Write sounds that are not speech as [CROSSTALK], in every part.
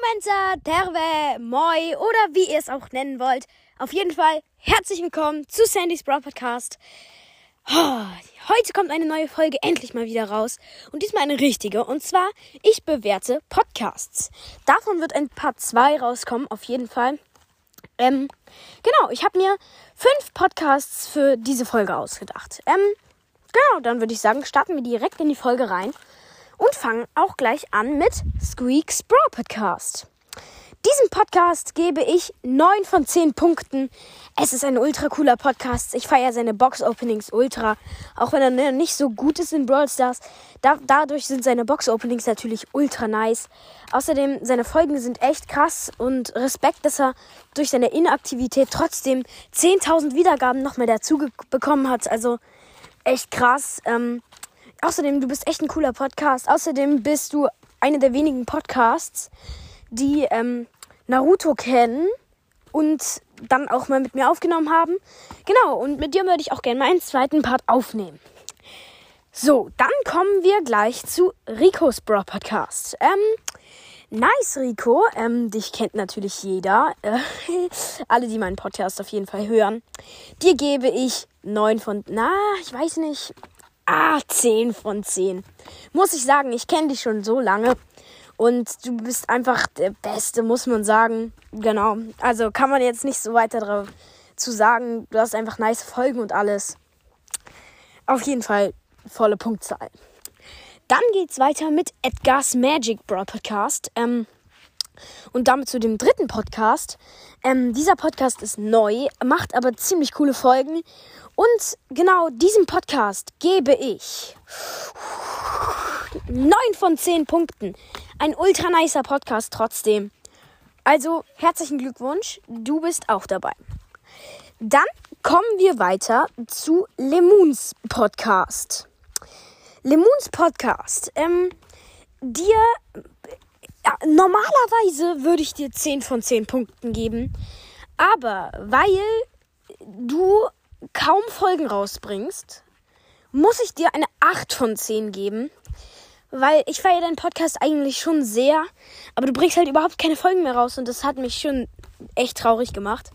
Benza, Terve, Moi oder wie ihr es auch nennen wollt. Auf jeden Fall herzlich willkommen zu Sandys Broad Podcast. Oh, heute kommt eine neue Folge endlich mal wieder raus. Und diesmal eine richtige. Und zwar, ich bewerte Podcasts. Davon wird ein Part 2 rauskommen, auf jeden Fall. Ähm, genau, ich habe mir fünf Podcasts für diese Folge ausgedacht. Ähm, genau, dann würde ich sagen, starten wir direkt in die Folge rein und fangen auch gleich an mit Squeaks Bro Podcast. Diesem Podcast gebe ich 9 von 10 Punkten. Es ist ein ultra cooler Podcast. Ich feiere seine Box-Openings ultra. Auch wenn er nicht so gut ist in Brawl Stars. Da, dadurch sind seine Box-Openings natürlich ultra nice. Außerdem, seine Folgen sind echt krass. Und Respekt, dass er durch seine Inaktivität trotzdem 10.000 Wiedergaben nochmal dazu bekommen hat. Also echt krass. Ähm, Außerdem, du bist echt ein cooler Podcast. Außerdem bist du eine der wenigen Podcasts, die ähm, Naruto kennen und dann auch mal mit mir aufgenommen haben. Genau, und mit dir würde ich auch gerne meinen zweiten Part aufnehmen. So, dann kommen wir gleich zu Ricos Bro Podcast. Ähm, nice, Rico. Ähm, dich kennt natürlich jeder. [LAUGHS] Alle, die meinen Podcast auf jeden Fall hören. Dir gebe ich neun von, na, ich weiß nicht, Ah, 10 von 10. Muss ich sagen, ich kenne dich schon so lange. Und du bist einfach der Beste, muss man sagen. Genau. Also kann man jetzt nicht so weiter drauf zu sagen. Du hast einfach nice Folgen und alles. Auf jeden Fall volle Punktzahl. Dann geht's weiter mit Edgar's Magic Bro Podcast. Ähm, und damit zu dem dritten Podcast. Ähm, dieser Podcast ist neu, macht aber ziemlich coole Folgen. Und genau diesem Podcast gebe ich 9 von 10 Punkten. Ein ultra nicer Podcast trotzdem. Also herzlichen Glückwunsch, du bist auch dabei. Dann kommen wir weiter zu Lemons Podcast. Lemons Podcast. Ähm, dir, normalerweise würde ich dir 10 von 10 Punkten geben. Aber weil du kaum Folgen rausbringst, muss ich dir eine 8 von 10 geben. Weil ich feiere deinen Podcast eigentlich schon sehr, aber du bringst halt überhaupt keine Folgen mehr raus und das hat mich schon echt traurig gemacht.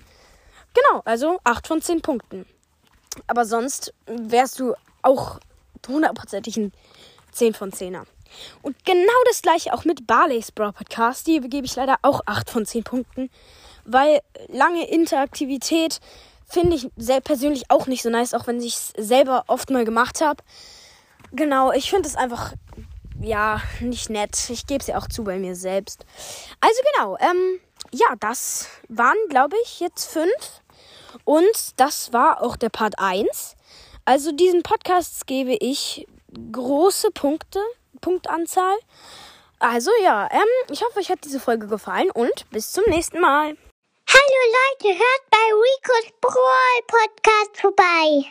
Genau, also 8 von 10 Punkten. Aber sonst wärst du auch hundertprozentig ein 10 von 10er. Und genau das gleiche auch mit Barley's Bro Podcast. Die gebe ich leider auch 8 von 10 Punkten. Weil lange Interaktivität, finde ich persönlich auch nicht so nice, auch wenn ich es selber oft mal gemacht habe. Genau, ich finde es einfach, ja, nicht nett. Ich gebe es ja auch zu bei mir selbst. Also genau, ähm, ja, das waren, glaube ich, jetzt fünf. Und das war auch der Part 1. Also diesen Podcasts gebe ich große Punkte, Punktanzahl. Also ja, ähm, ich hoffe, euch hat diese Folge gefallen und bis zum nächsten Mal. Hallo Leute, hört bei Rico's Brawl Podcast vorbei.